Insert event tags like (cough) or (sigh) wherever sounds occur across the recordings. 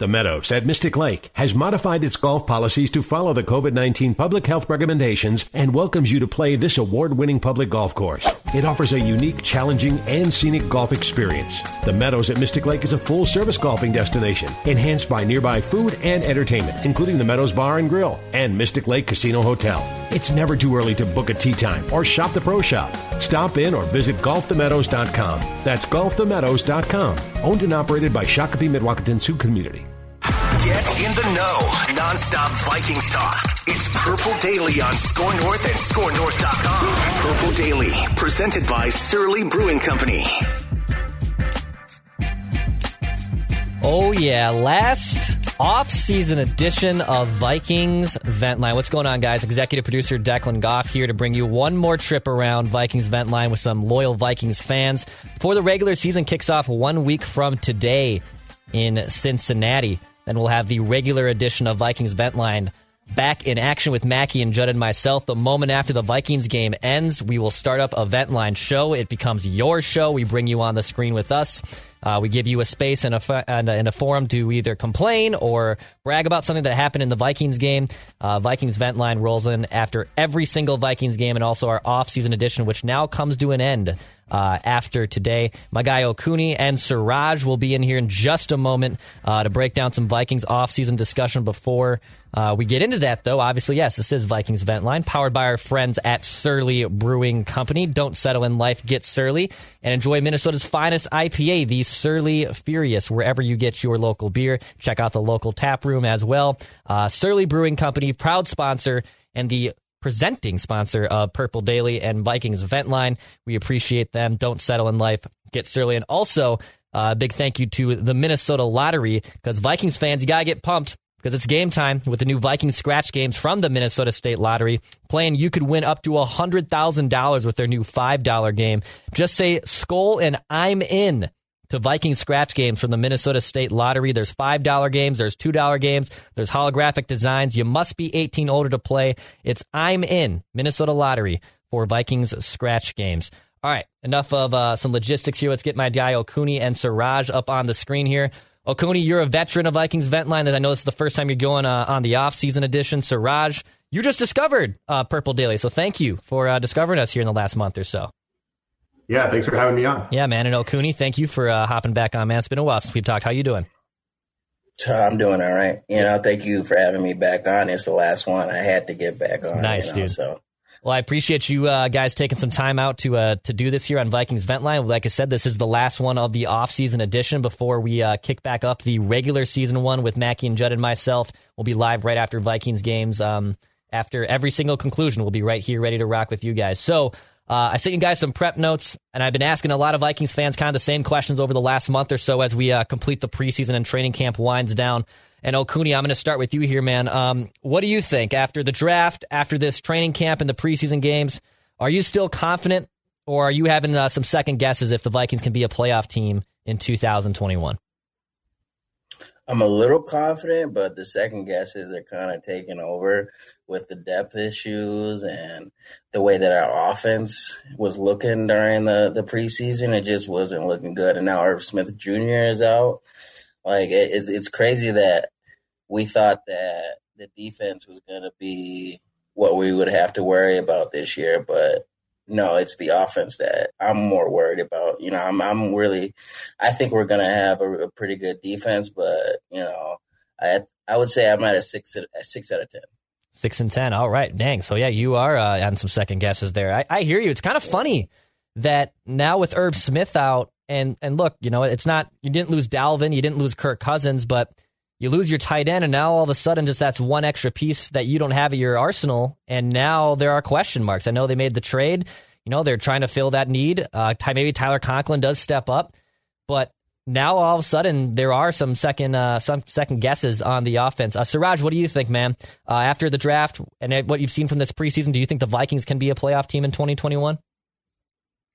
The Meadows at Mystic Lake has modified its golf policies to follow the COVID-19 public health recommendations and welcomes you to play this award-winning public golf course. It offers a unique, challenging, and scenic golf experience. The Meadows at Mystic Lake is a full-service golfing destination, enhanced by nearby food and entertainment, including the Meadows Bar and Grill and Mystic Lake Casino Hotel. It's never too early to book a tee time or shop the pro shop. Stop in or visit golfthemeadows.com. That's golfthemeadows.com. Owned and operated by Shakopee Mdewakanton Sioux Community. Get in the know. Nonstop Vikings talk. It's Purple Daily on Score North and ScoreNorth.com. Purple Daily, presented by Surly Brewing Company. Oh, yeah. Last off-season edition of Vikings Vent Line. What's going on, guys? Executive producer Declan Goff here to bring you one more trip around Vikings Vent Line with some loyal Vikings fans. Before the regular season kicks off one week from today in Cincinnati, then we'll have the regular edition of Vikings Vent Line back in action with Mackey and Judd and myself. The moment after the Vikings game ends, we will start up a Vent Line show. It becomes your show. We bring you on the screen with us. Uh, we give you a space and a, and a, and a forum to either complain or brag about something that happened in the Vikings game. Uh, Vikings Vent Line rolls in after every single Vikings game and also our off-season edition, which now comes to an end uh, after today. My guy Okuni and Siraj will be in here in just a moment uh, to break down some Vikings off-season discussion before uh, we get into that, though. Obviously, yes, this is Vikings Vent Line, powered by our friends at Surly Brewing Company. Don't settle in life, get Surly, and enjoy Minnesota's finest IPA, the Surly Furious, wherever you get your local beer. Check out the local tap room as well. Uh, Surly Brewing Company, proud sponsor and the presenting sponsor of Purple Daily and Vikings Vent Line. We appreciate them. Don't settle in life, get Surly, and also. A uh, big thank you to the Minnesota Lottery because Vikings fans, you got to get pumped because it's game time with the new Viking scratch games from the Minnesota State Lottery. Playing, you could win up to $100,000 with their new $5 game. Just say Skull and I'm in to Viking scratch games from the Minnesota State Lottery. There's $5 games, there's $2 games, there's holographic designs. You must be 18 older to play. It's I'm in Minnesota Lottery for Vikings scratch games. All right, enough of uh, some logistics here. Let's get my guy Okuni and Siraj up on the screen here. Okuni, you're a veteran of Vikings Vent Line. That I know this is the first time you're going uh, on the off-season edition. Siraj, you just discovered uh, Purple Daily, so thank you for uh, discovering us here in the last month or so. Yeah, thanks for having me on. Yeah, man, and Okuni, thank you for uh, hopping back on, man. It's been a while since we've talked. How you doing? I'm doing all right. You know, thank you for having me back on. It's the last one. I had to get back on. Nice, you know, dude. So Well, I appreciate you uh, guys taking some time out to uh, to do this here on Vikings Vent Line. Like I said, this is the last one of the off-season edition before we uh, kick back up the regular season one with Mackey and Judd and myself. We'll be live right after Vikings games. Um, after every single conclusion, we'll be right here ready to rock with you guys. So uh, I sent you guys some prep notes, and I've been asking a lot of Vikings fans kind of the same questions over the last month or so as we uh, complete the preseason and training camp winds down. And Okuni, I'm going to start with you here, man. Um, what do you think after the draft, after this training camp and the preseason games? Are you still confident, or are you having uh, some second guesses if the Vikings can be a playoff team in 2021? I'm a little confident, but the second guesses are kind of taking over with the depth issues and the way that our offense was looking during the, the preseason. It just wasn't looking good. And now Irv Smith Jr. is out. Like, it, it's, it's crazy that we thought that the defense was going to be what we would have to worry about this year, but no, it's the offense that I'm more worried about. You know, I'm I'm really, I think we're gonna have a, a pretty good defense, but you know, I I would say I'm at a six a six out of ten. Six and ten. All right, dang. So yeah, you are uh, on some second guesses there. I, I hear you. It's kind of funny that now with Irv Smith out, and and look, you know, it's not you didn't lose Dalvin, you didn't lose Kirk Cousins, but you lose your tight end, and now all of a sudden, just that's one extra piece that you don't have at your arsenal, and now there are question marks. I know they made the trade. You know, they're trying to fill that need. Uh, maybe Tyler Conklin does step up, but now all of a sudden there are some second uh, some second guesses on the offense. Uh, Siraj, what do you think, man? Uh, after the draft and what you've seen from this preseason, do you think the Vikings can be a playoff team in 2021?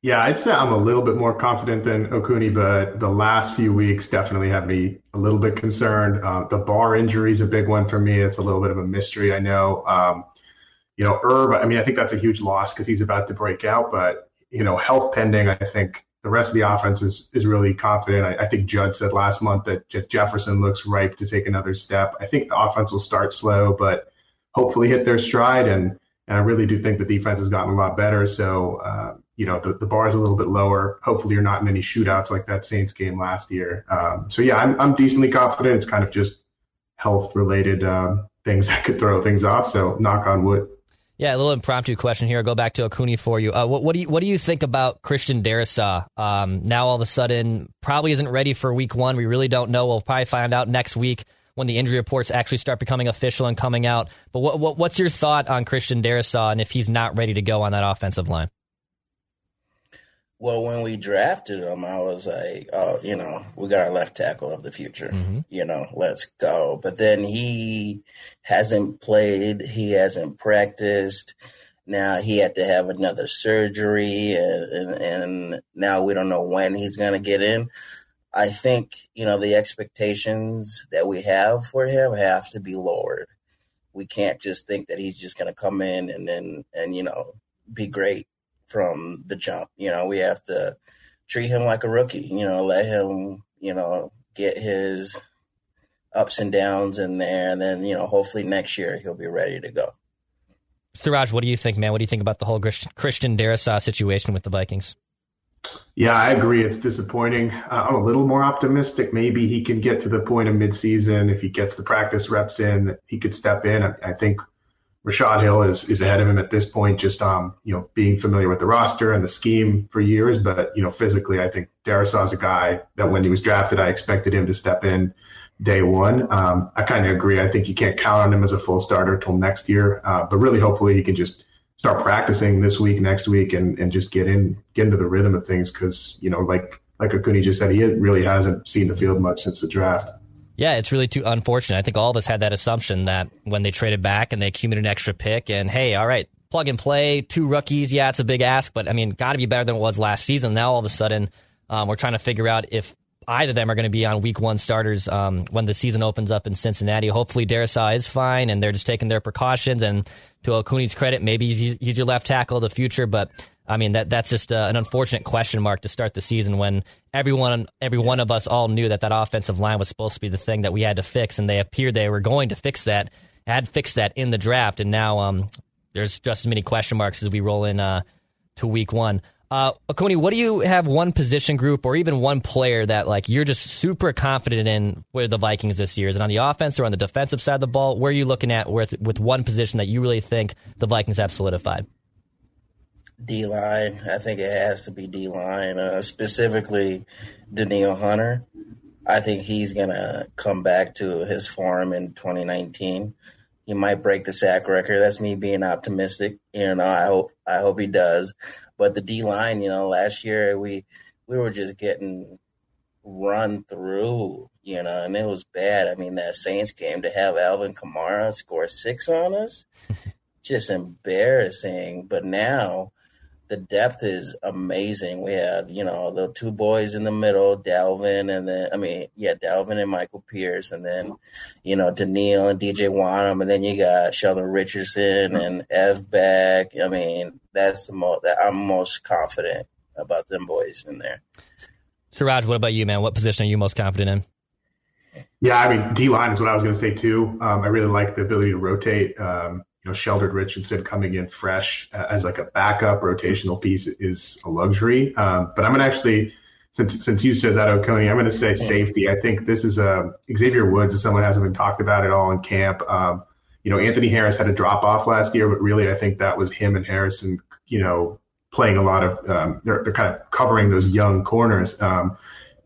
Yeah, I'd say I'm a little bit more confident than Okuni, but the last few weeks definitely have me a little bit concerned. Uh, the Barr injury is a big one for me. It's a little bit of a mystery, I know. Um, you know, Irv, I mean, I think that's a huge loss because he's about to break out, but, you know, health pending, I think the rest of the offense is is really confident. I, I, think Judd said last month that J- Jefferson looks ripe to take another step. I think the offense will start slow, but hopefully hit their stride. And, and I really do think the defense has gotten a lot better. So, uh, you know, the, the bar is a little bit lower. Hopefully, you're not in any shootouts like that Saints game last year. Um, so, yeah, I'm, I'm decently confident. It's kind of just health related um, things (laughs) that could throw things off. So, knock on wood. Yeah, a little impromptu question here. I'll go back to Okuni for you. Uh, what, what, do you what do you think about Christian Darrisaw? Um, now all of a sudden, probably isn't ready for Week One. We really don't know. We'll probably find out next week when the injury reports actually start becoming official and coming out. But what, what what's your thought on Christian Darrisaw and if he's not ready to go on that offensive line? Well, when we drafted him, I was like, oh, you know, we got our left tackle of the future. Mm-hmm. You know, let's go. But then he hasn't played, he hasn't practiced. Now he had to have another surgery, and, and, and now we don't know when he's going to get in. I think, you know, the expectations that we have for him have to be lowered. We can't just think that he's just going to come in and then, and, you know, be great from the jump. You know, we have to treat him like a rookie. You know, let him, you know, get his ups and downs in there, and then you know, hopefully next year he'll be ready to go. Siraj, what do you think, man? What do you think about the whole Christian Darrisaw uh, situation with the Vikings? Yeah, I agree. It's disappointing. Uh, I'm a little more optimistic. Maybe he can get to the point of midseason if he gets the practice reps in. He could step in. I, I think Rashod Hill is is ahead of him at this point, just um, you know, being familiar with the roster and the scheme for years. But you know, physically, I think Darrisaw's a guy that when he was drafted, I expected him to step in day one. Um, I kind of agree. I think you can't count on him as a full starter till next year. Uh, but really, hopefully, he can just start practicing this week, next week, and and just get in get into the rhythm of things. Because you know, like like Okuni just said, he really hasn't seen the field much since the draft. Yeah, it's really too unfortunate. I think all of us had that assumption that when they traded back and they accumulated an extra pick, and hey, all right, plug and play, two rookies. Yeah, it's a big ask, but I mean, got to be better than it was last season. Now all of a sudden, um, we're trying to figure out if either of them are going to be on week one starters um, when the season opens up in Cincinnati. Hopefully, Darrisaw is fine and they're just taking their precautions. And to Okuni's credit, maybe he's, he's your left tackle of the future, but I mean that that's just uh, an unfortunate question mark to start the season when everyone, every one of us, all knew that that offensive line was supposed to be the thing that we had to fix, and they appeared they were going to fix that, had fixed that in the draft, and now um, there's just as many question marks as we roll in uh, to week one. Uh, what do you have one position group or even one player that like you're just super confident in with the Vikings this year? Is it on the offense or on the defensive side of the ball? Where are you looking at with with one position that you really think the Vikings have solidified? D line. I think it has to be D line, uh, specifically Danielle Hunter. I think he's gonna come back to his form in 2019. He might break the sack record. That's me being optimistic. You know, I hope I hope he does. But the D line, you know, last year we we were just getting run through, you know, and it was bad. I mean, that Saints game to have Alvin Kamara score six on us, (laughs) just embarrassing. But now the depth is amazing. We have, you know, the two boys in the middle, Dalvin, and then I mean, yeah, Dalvin and Michael Pierce, and then, you know, Danielle and DJ Wonnum, and then you got Sheldon Richardson and Ev Beck. I mean, that's the most that I'm most confident about them boys in there. Siraj, what about you, man? What position are you most confident in? Yeah, I mean, D line is what I was going to say too. Um, I really like the ability to rotate. Um, you know, Sheldon Richardson coming in fresh as like a backup rotational piece is a luxury. Um, but I'm going to actually, since since you said that, Okuni, I'm going to say safety. I think this is a Xavier Woods is someone hasn't been talked about at all in camp. Um, you know, Anthony Harris had a drop off last year, but really I think that was him and Harrison, you know, playing a lot of, um, they're, they're kind of covering those young corners. Um,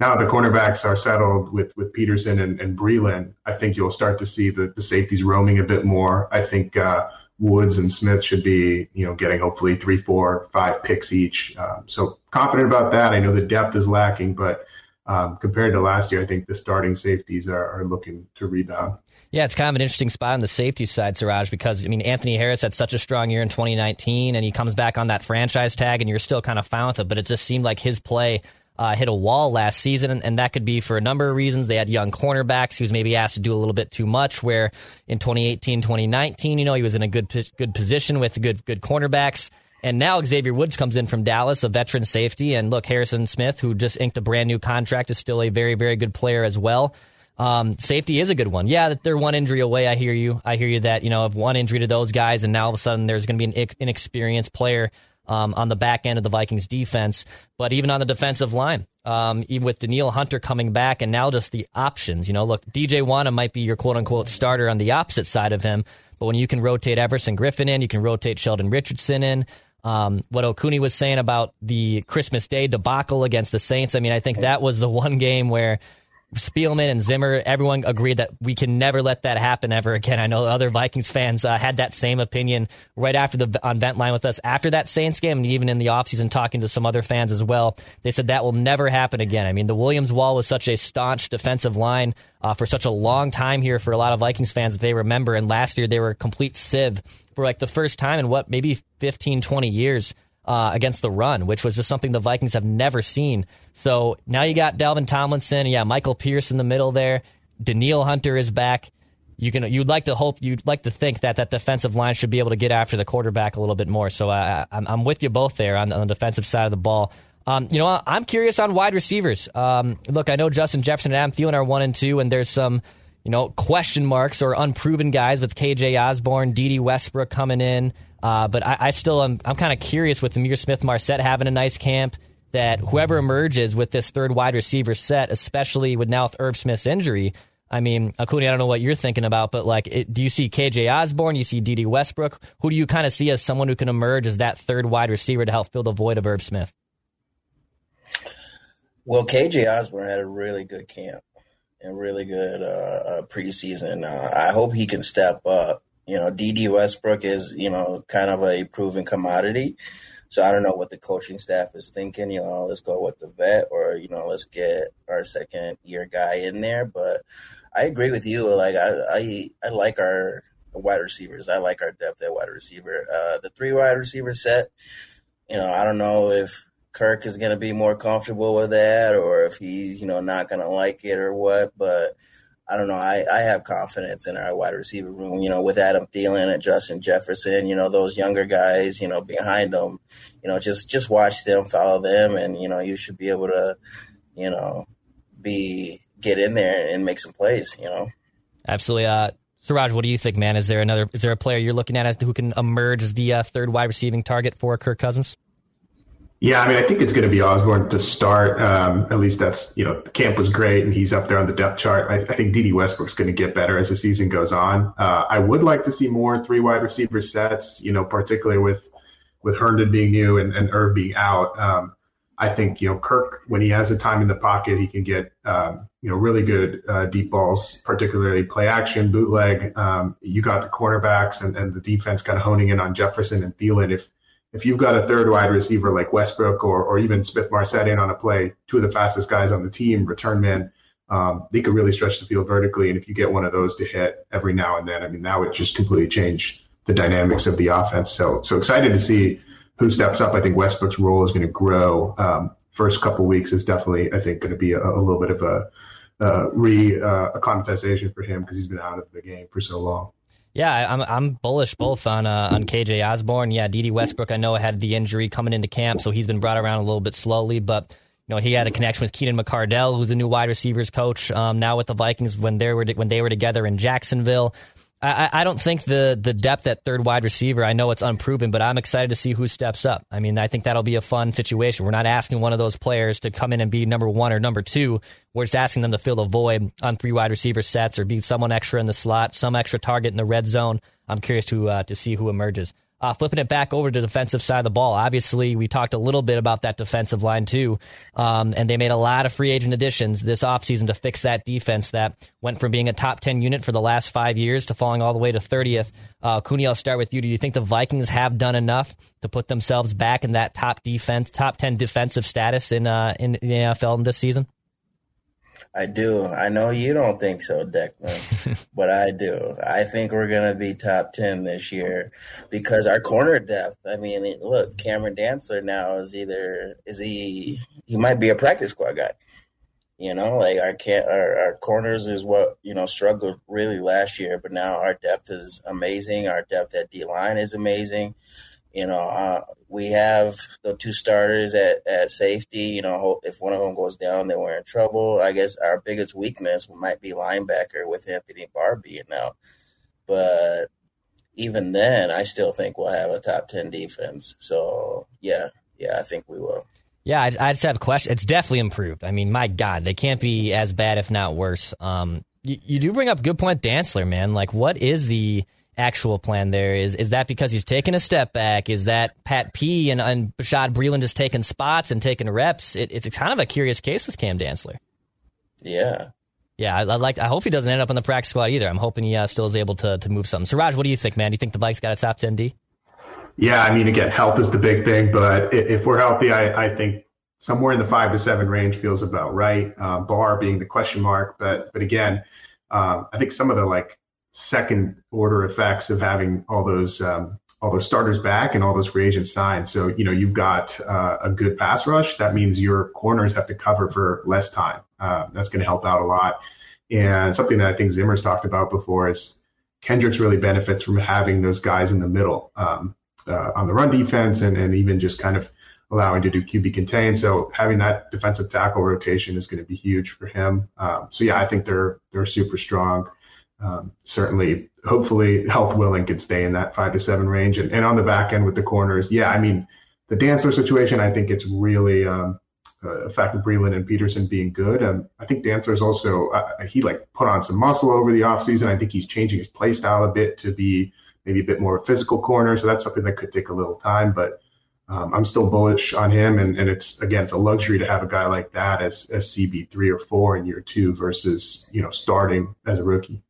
now the cornerbacks are settled with, with Peterson and, and Breeland. I think you'll start to see the, the safeties roaming a bit more. I think, uh, Woods and Smith should be, you know, getting hopefully three, four, five picks each. Um, so confident about that. I know the depth is lacking, but um, compared to last year, I think the starting safeties are, are looking to rebound. Yeah, it's kind of an interesting spot on the safety side, Siraj, because I mean Anthony Harris had such a strong year in 2019, and he comes back on that franchise tag, and you're still kind of fine with it. But it just seemed like his play uh, hit a wall last season, and, and, that could be for a number of reasons. They had young cornerbacks. He was maybe asked to do a little bit too much. Where in 2018, 2019, you know, he was in a good good position with good good cornerbacks. And now Xavier Woods comes in from Dallas, a veteran safety, and look, Harrison Smith, who just inked a brand new contract, is still a very very good player as well. Um, safety is a good one. Yeah, they're one injury away. I hear you. I hear you that you know of one injury to those guys, and now all of a sudden there's going to be an inexperienced player um, on the back end of the Vikings defense. But even on the defensive line, um, even with Danielle Hunter coming back, and now just the options. You know, look, DJ Wonnum might be your quote unquote starter on the opposite side of him, but when you can rotate Everson Griffen in, you can rotate Sheldon Richardson in. Um, what Okuni was saying about the Christmas Day debacle against the Saints, I mean, I think that was the one (laughs) game where Spielman and Zimmer, everyone agreed that we can never let that happen ever again. I know other Vikings fans uh, had that same opinion right after the on vent line with us after that Saints game, and even in the offseason talking to some other fans as well. They said that will never happen again. I mean, the Williams Wall was such a staunch defensive line uh, for such a long time here for a lot of Vikings fans that they remember, and last year they were a complete sieve for like the first time in what maybe 15, 20 years uh, against the run, which was just something the Vikings have never seen. So now you got Dalvin Tomlinson, yeah, Michael Pierce in the middle there. Danielle Hunter is back. You can you'd like to hope you'd like to think that that defensive line should be able to get after the quarterback a little bit more. So uh, I'm, I'm with you both there on, on the defensive side of the ball. Um, you know, I'm curious on wide receivers. Um, look, I know Justin Jefferson and Adam Thielen are one and two, and there's some you know question marks or unproven guys with KJ Osborn, Dede Westbrook coming in. Uh, but I, I, still am I'm kind of curious with Ihmir Smith-Marsette having a nice camp that whoever emerges with this third wide receiver set, especially with now with Irv Smith's injury. I mean, Okuni, I don't know what you're thinking about, but like, it, do you see KJ Osborn? You see Dede Westbrook? Who do you kind of see as someone who can emerge as that third wide receiver to help fill the void of Irv Smith? Well, KJ Osborn had a really good camp and really good uh, uh, preseason. Uh, I hope he can step up you know, Dede Westbrook is, you know, kind of a proven commodity. So I don't know what the coaching staff is thinking. You know, let's go with the vet, or you know, let's get our second year guy in there. But I agree with you. Like I, I, I like our wide receivers. I like our depth at wide receiver. Uh, the three wide receiver set. You know, I don't know if Kirk is going to be more comfortable with that, or if he's you know not going to like it or what. But I don't know. I, I have confidence in our wide receiver room, you know, with Adam Thielen and Justin Jefferson, you know, those younger guys, you know, behind them, you know, just, just watch them, follow them, and, you know, you should be able to, you know, be, get in there and make some plays, you know. Absolutely. Uh, Siraj, what do you think, man? Is there another, is there a player you're looking at as who can emerge as the uh, third wide receiving target for Kirk Cousins? Yeah, I mean, I think it's going to be Osborn to start. Um, at least that's you know camp was great, and he's up there on the depth chart. I, I think Dede Westbrook's going to get better as the season goes on. Uh, I would like to see more three wide receiver sets. You know, particularly with with Herndon being new and, and Irv being out. Um, I think you know Kirk when he has the time in the pocket, he can get um, you know really good uh, deep balls, particularly play action, bootleg. Um, you got the cornerbacks and, and the defense kind of honing in on Jefferson and Thielen. If if you've got a third wide receiver like Westbrook or, or even Smith-Marsette in on a play, two of the fastest guys on the team, return men, um, they could really stretch the field vertically. And if you get one of those to hit every now and then, I mean, that would just completely change the dynamics of the offense. So, so excited to see who steps up. I think Westbrook's role is going to grow. Um, first couple weeks is definitely, I think, going to be a, a little bit of a, uh, re uh, acclimatization for him because he's been out of the game for so long. Yeah, I'm I'm bullish both on uh, on KJ Osborn. Yeah, Dede Westbrook I know had the injury coming into camp, so he's been brought around a little bit slowly, but you know he had a connection with Keenan McCardell, who's the new wide receivers coach um, now with the Vikings when they were when they were together in Jacksonville. I, I don't think the the depth at third wide receiver. I know it's unproven, but I'm excited to see who steps up. I mean, I think that'll be a fun situation. We're not asking one of those players to come in and be number one or number two. We're just asking them to fill the void on three wide receiver sets or be someone extra in the slot, some extra target in the red zone. I'm curious to uh, to see who emerges. Uh, flipping it back over to the defensive side of the ball. Obviously, we talked a little bit about that defensive line too, um, and they made a lot of free agent additions this offseason to fix that defense that went from being a top 10 unit for the last five years to falling all the way to 30th. Uh, Cooney, I'll start with you. Do you think the Vikings have done enough to put themselves back in that top defense, top 10 defensive status in, uh, in the NFL this season? I do. I know you don't think so, Declan, (laughs) but I do. I think we're going to be top 10 this year because our corner depth. I mean, look, Cameron Dantzler now is either, is he, he might be a practice squad guy. You know, like our, our, our corners is what, you know, struggled really last year, but now our depth is amazing. Our depth at D line is amazing. You know, uh, we have the two starters at, at safety. You know, if one of them goes down, then we're in trouble. I guess our biggest weakness might be linebacker with Anthony Barr being out. But even then, I still think we'll have a top 10 defense. So, yeah, yeah, I think we will. Yeah, I, I just have a question. It's definitely improved. I mean, my God, they can't be as bad, if not worse. Um, you, you do bring up good point, Dantzler, man. Like, what is the actual plan there? Is is that because he's taking a step back? Is that Pat P and, and Bashaud Breeland just taking spots and taking reps? It, it's kind of a curious case with Cam Dantzler. Yeah. Yeah, I, I, like. I hope he doesn't end up on the practice squad either. I'm hoping he uh, still is able to to move something. Siraj, what do you think, man? Do you think the Vikes got a top ten D? Yeah, I mean, again, health is the big thing, but if we're healthy, I, I think somewhere in the five to seven range feels about right. Uh, Barr being the question mark, but but again, um, I think some of the like second order effects of having all those um, all those starters back and all those free agents signed. So you know you've got uh, a good pass rush. That means your corners have to cover for less time. Uh, that's going to help out a lot. And something that I think Zimmer's talked about before is Kendricks really benefits from having those guys in the middle um, uh, on the run defense and, and even just kind of allowing to do QB contain. So having that defensive tackle rotation is going to be huge for him. Um, so yeah, I think they're they're super strong um, certainly, hopefully, health willing could stay in that five to seven range. And, and on the back end with the corners, yeah, I mean, the Dantzler situation, I think it's really um, uh, fact of Breeland and Peterson being good. Um, I think Dantzler's also, uh, he like put on some muscle over the offseason. I think he's changing his play style a bit to be maybe a bit more physical corner. So that's something that could take a little time, but um, I'm still bullish on him. And, and it's, again, it's a luxury to have a guy like that as, as CB three or four in year two versus, you know, starting as a rookie.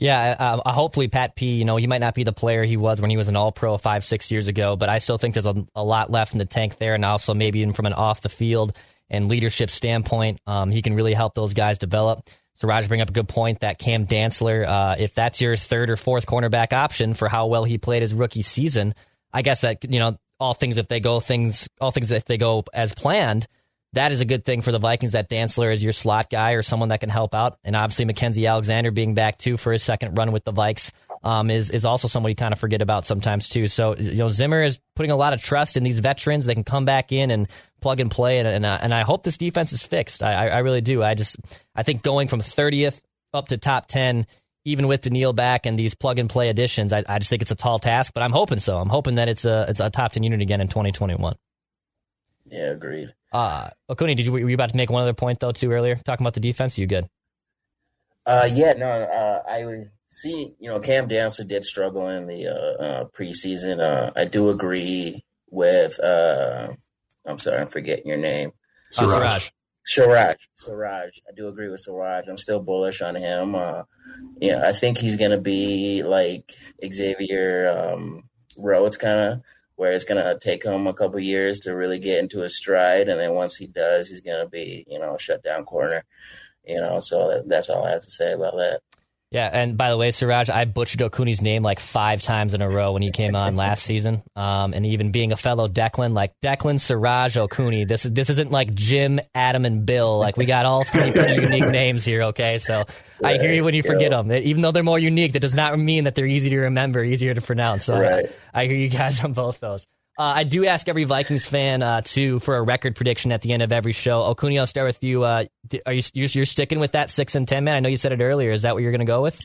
Yeah, uh, hopefully Pat P. You know, he might not be the player he was when he was an All Pro five, six years ago, but I still think there's a, a, lot left in the tank there, and also maybe even from an off the field and leadership standpoint, um, he can really help those guys develop. Siraj bring up a good point that Cam Dantzler, uh, if that's your third or fourth cornerback option for how well he played his rookie season, I guess that you know all things if they go things all things if they go as planned that is a good thing for the Vikings that Dantzler is your slot guy or someone that can help out. And obviously, Mackensie Alexander being back too for his second run with the Vikes um, is is also someone you kind of forget about sometimes too. So you know, Zimmer is putting a lot of trust in these veterans. They can come back in and plug and play, and and, uh, and I hope this defense is fixed. I, I really do. I just I think going from 30th up to top 10 even with Danielle back and these plug and play additions, I, I, just think it's a tall task, but I'm hoping so. I'm hoping that it's a it's a top ten unit again in 2021. Yeah, agreed. Uh, Okuni, did you were you about to make one other point though too earlier talking about the defense? You good? Uh, yeah, no, uh, I see. You know, Cam Dantzler did struggle in the uh, uh, preseason. Uh, I do agree with. Uh, I'm sorry, I'm forgetting your name. Siraj. Siraj. Siraj. Siraj. I do agree with Siraj. I'm still bullish on him. Uh, yeah, I think he's gonna be like Xavier um, Rhodes, kind of where it's going to take him a couple years to really get into his stride. And then once he does, he's going to be, you know, a shutdown corner, you know, so that, that's all I have to say about that. Yeah, and by the way, Siraj, I butchered Okuni's name like five times in a row when he came on (laughs) last season. Um, and even being a fellow Declan, like Declan, Siraj, Okuni. This is this isn't like Jim, Adam, and Bill. Like we got all three pretty (laughs) unique names here. Okay, so right. I hear you when you forget them. Even though they're more unique, that does not mean that they're easy to remember, easier to pronounce. So right. I, I hear you guys on both those. Uh, I do ask every Vikings fan uh, too for a record prediction at the end of every show. Okuni, I'll start with you. Uh, are you you're, you're, sticking with that six and ten man? I know you said it earlier. Is that what you're going to go with?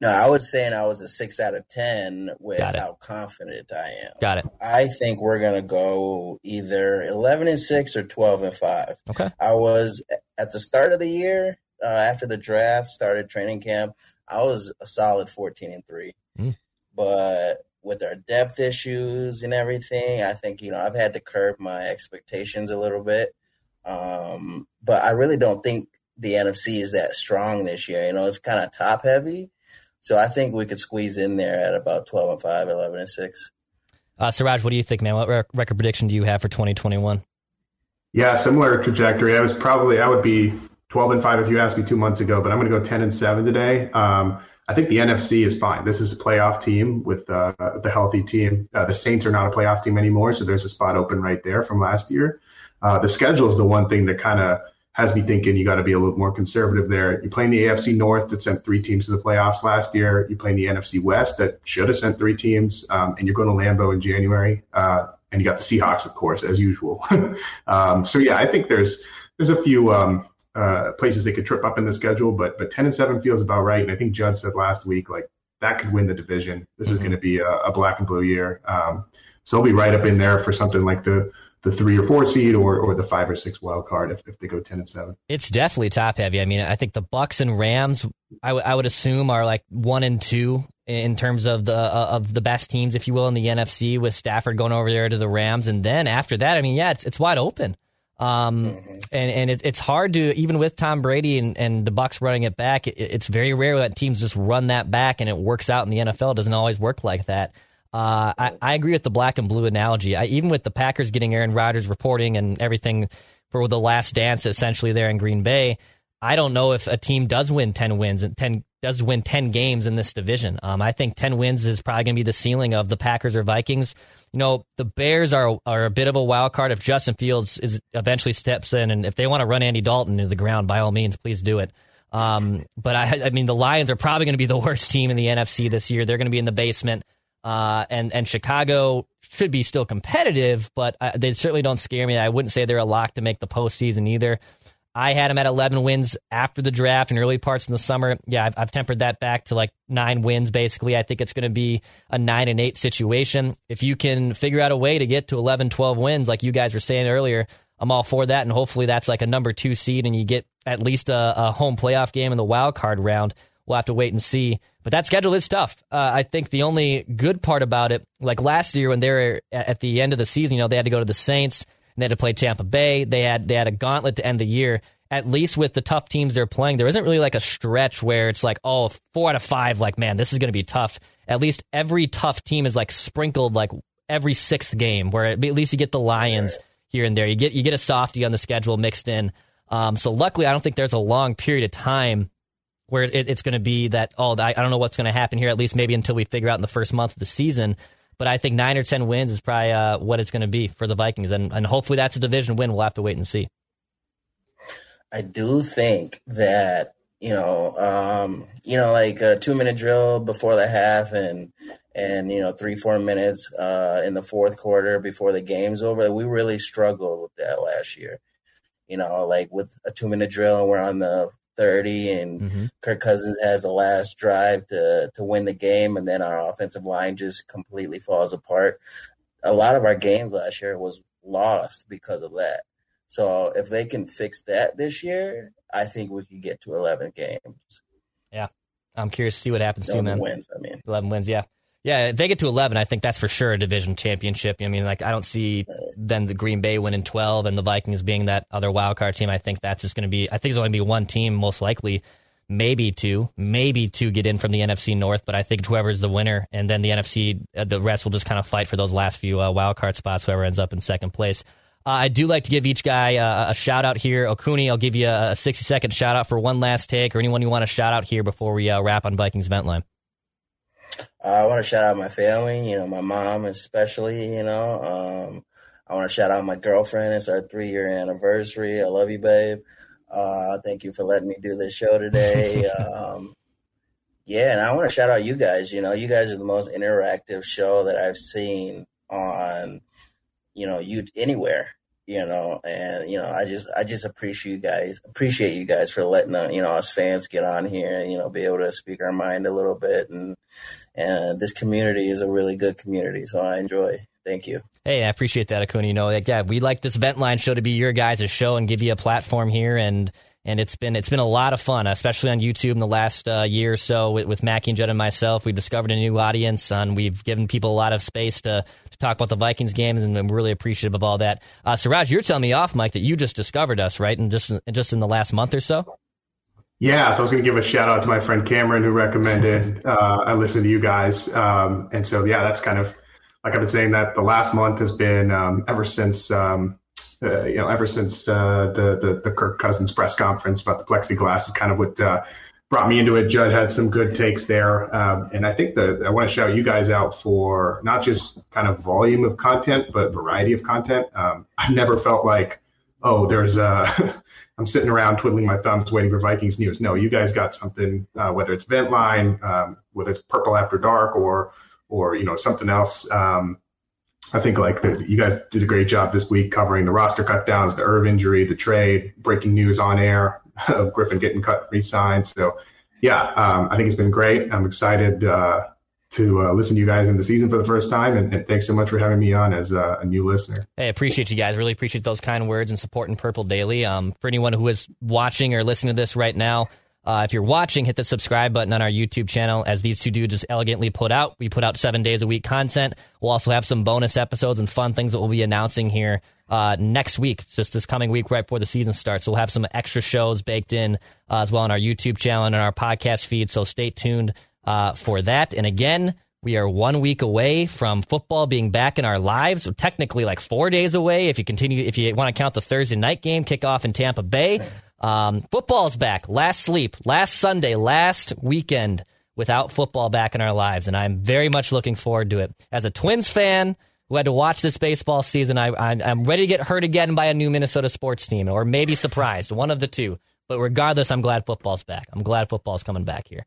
No, I was saying I was a six out of ten with how confident I am. Got it. I think we're gonna go either eleven and six or twelve and five. Okay. I was at the start of the year uh, after the draft started training camp. I was a solid fourteen and three, mm. but with our depth issues and everything, I think you know I've had to curb my expectations a little bit. Um, but I really don't think the NFC is that strong this year. You know, it's kind of top heavy. So I think we could squeeze in there at about 12 and 5, 11 and 6. Uh, Siraj, what do you think, man? What record prediction do you have for 2021? Yeah, similar trajectory. I was probably, I would be 12 and 5 if you asked me two months ago, but I'm going to go 10 and 7 today. Um, I think the NFC is fine. This is a playoff team with uh, the healthy team. Uh, the Saints are not a playoff team anymore, so there's a spot open right there from last year. Uh, the schedule is the one thing that kind of has me thinking you got to be a little more conservative there. You play in the AFC North that sent three teams to the playoffs last year. You play in the NFC West that should have sent three teams, um, and you're going to Lambeau in January. Uh, and you got the Seahawks, of course, as usual. (laughs) um, so yeah, I think there's there's a few um, uh, places they could trip up in the schedule, but but ten and seven feels about right. And I think Judd said last week like that could win the division. This mm-hmm. is going to be a, a, black and blue year. Um, so they'll be right up in there for something like the the three or four seed or, or the five or six wild card if, if they go 10 and 7 it's definitely top heavy i mean i think the bucks and rams I, w- I would assume are like one and two in terms of the uh, of the best teams if you will in the nfc with stafford going over there to the rams and then after that i mean yeah it's, it's wide open um, mm-hmm. and and it, it's hard to even with Tom Brady and, and the Bucks running it back. It, it's very rare that teams just run that back and it works out in the NFL. It doesn't always work like that. Uh, I, I, agree with the black and blue analogy. I, even with the Packers getting Aaron Rodgers reporting and everything for the last dance, essentially there in Green Bay, I don't know if a team does win ten wins and ten does win ten games in this division. Um, I think ten wins is probably going to be the ceiling of the Packers or Vikings. You know, the Bears are are a bit of a wild card. If Justin Fields is eventually steps in, and if they want to run Andy Dalton to the ground, by all means, please do it. Um, but I, I mean, the Lions are probably going to be the (laughs) worst team in the NFC this year. They're going to be in the basement. Uh, and and Chicago should be still competitive, but I, they certainly don't scare me. I wouldn't say they're a lock to make the postseason either. I had them at 11 wins after the draft and early parts in the summer. Yeah, I've, I've tempered that back to like nine wins basically. I think it's going to be a nine and eight situation. If you can figure out a way to get to 11, 12 wins, like you guys were saying earlier, I'm all for that. And hopefully that's like a number two seed and you get at least a, a home playoff game in the wild card round. We'll have to wait and see. But that schedule is tough. Uh, I think the only good part about it, like last year when they were at the end of the season, you know, they had to go to the Saints they had to play Tampa Bay. They had they had a gauntlet to end the year. At least with the tough teams they're playing, there isn't really like a stretch where it's like, oh, four out of five, like, man, this is going to be tough. At least every tough team is like sprinkled like every sixth game, where at least you get the Lions here and there. You get you get a softie on the schedule mixed in. Um, so luckily, I don't think there's a long period of time where it, it's going to be that oh I, I don't know what's going to happen here at least maybe until we figure out in the first month of the season. But I think nine or ten wins is probably uh, what it's going to be for the Vikings, and and hopefully that's a division win. We'll have to wait and see. I do think that you know, um, you know, like a two minute drill before the half, and and you know, three four minutes uh, in the fourth quarter before the game's over. We really struggled with that last year. You know, like with a two minute drill, we're on the 30 and mm-hmm. Kirk Cousins has a last drive to to win the game and then our offensive line just completely falls apart. A lot of our games last year was lost because of that. So if they can fix that this year, I think we could get to 11 games. Yeah. I'm curious to see what happens to them. wins, I mean. 11 wins, yeah. Yeah, if they get to 11, I think that's for sure a division championship. I mean, like I don't see then the Green Bay winning 12 and the Vikings being that other wild card team. I think that's just going to be. I think there's only going to be one team, most likely, maybe two, maybe two get in from the NFC North. But I think whoever's the winner, and then the NFC, uh, the rest will just kind of fight for those last few uh, wild card spots. Whoever ends up in second place. Uh, I do like to give each guy uh, a shout out here. Okuni, I'll give you a 60 second shout out for one last take, or anyone you want to shout out here before we uh, wrap on Vikings Vent Line. Uh, I want to shout out my family, you know, my mom especially, you know. Um, I want to shout out my girlfriend. It's our three year anniversary. I love you, babe. Uh, thank you for letting me do this show today. (laughs) um, yeah, and I want to shout out you guys. You know, you guys are the most interactive show that I've seen on, you know, you anywhere. You know, and you know, I just I just appreciate you guys appreciate you guys for letting uh, you know us fans get on here and you know be able to speak our mind a little bit and and this community is a really good community, so I enjoy. Thank you. Hey, I appreciate that, Acuna. You know, like, yeah, we like this Vent Line show to be your guys' show and give you a platform here and and it's been it's been a lot of fun, especially on YouTube in the last uh, year or so with, with Mackey and Judd and myself. We've discovered a new audience, and we've given people a lot of space to talk about the Vikings games, and I'm really appreciative of all that. Uh, Siraj, you're telling me off, mic, that you just discovered us, right? And just just in the last month or so. Yeah, so I was going to give a shout out to my friend Cameron who recommended uh, I listen to you guys, um, and so yeah, that's kind of like I've been saying that the last month has been um, ever since um, uh, you know, ever since uh, the, the, the Kirk Cousins press conference about the plexiglass is kind of what uh, brought me into it. Judd had some good takes there, um, and I think that I want to shout you guys out for not just kind of volume of content, but variety of content. Um, I've never felt like, oh, there's a (laughs) I'm sitting around twiddling my thumbs waiting for Vikings news. No, you guys got something, uh, whether it's Vent Line, um, whether it's Purple After Dark, or or you know something else. Um, I think like the, you guys did a great job this week covering the roster cutdowns, the Irv injury, the trade, breaking news on air of Griffen getting cut, re-signed. So yeah, um, I think it's been great. I'm excited uh, to uh, listen to you guys in the season for the first time, and, and thanks so much for having me on as a, a, new listener. Hey, appreciate you guys. Really appreciate those kind words and supporting Purple Daily. Um, for anyone who is watching or listening to this right now. Uh, if you're watching, hit the subscribe button on our YouTube channel as these two dudes just elegantly put out. We put out seven days a week content. We'll also have some bonus episodes and fun things that we'll be announcing here uh, next week, just this coming week right before the season starts. We'll have some extra shows baked in uh, as well on our YouTube channel and on our podcast feed. So stay tuned uh, for that. And again, we are one week away from football being back in our lives. So technically, like four days away if you continue, if you want to count the Thursday night game kickoff in Tampa Bay. Um, football's back. Last sleep, last Sunday, last weekend without football back in our lives, and I'm very much looking forward to it. As a Twins fan who had to watch this baseball season, I, am ready to get hurt again by a new Minnesota sports team, or maybe surprised, one of the two. But regardless, I'm glad football's back. I'm glad football's coming back here.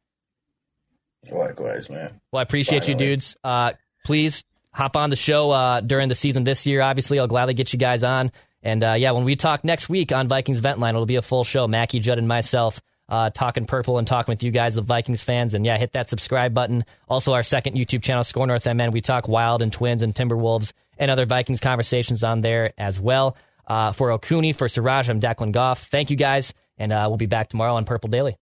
Likewise, man. Well, I appreciate Finally. you, dudes. Uh, please hop on the show uh, during the season this year. Obviously, I'll gladly get you guys on. And uh, yeah, when we talk next week on Vikings Vent Line, it'll be a full show. Mackey, Judd, and myself uh, talking purple and talking with you guys, the Vikings fans. And yeah, hit that subscribe button. Also, our second YouTube channel, Score North MN. We talk Wild and Twins and Timberwolves and other Vikings conversations on there as well. Uh, for Okuni, for Siraj, I'm Declan Goff. Thank you guys, and uh, we'll be back tomorrow on Purple Daily.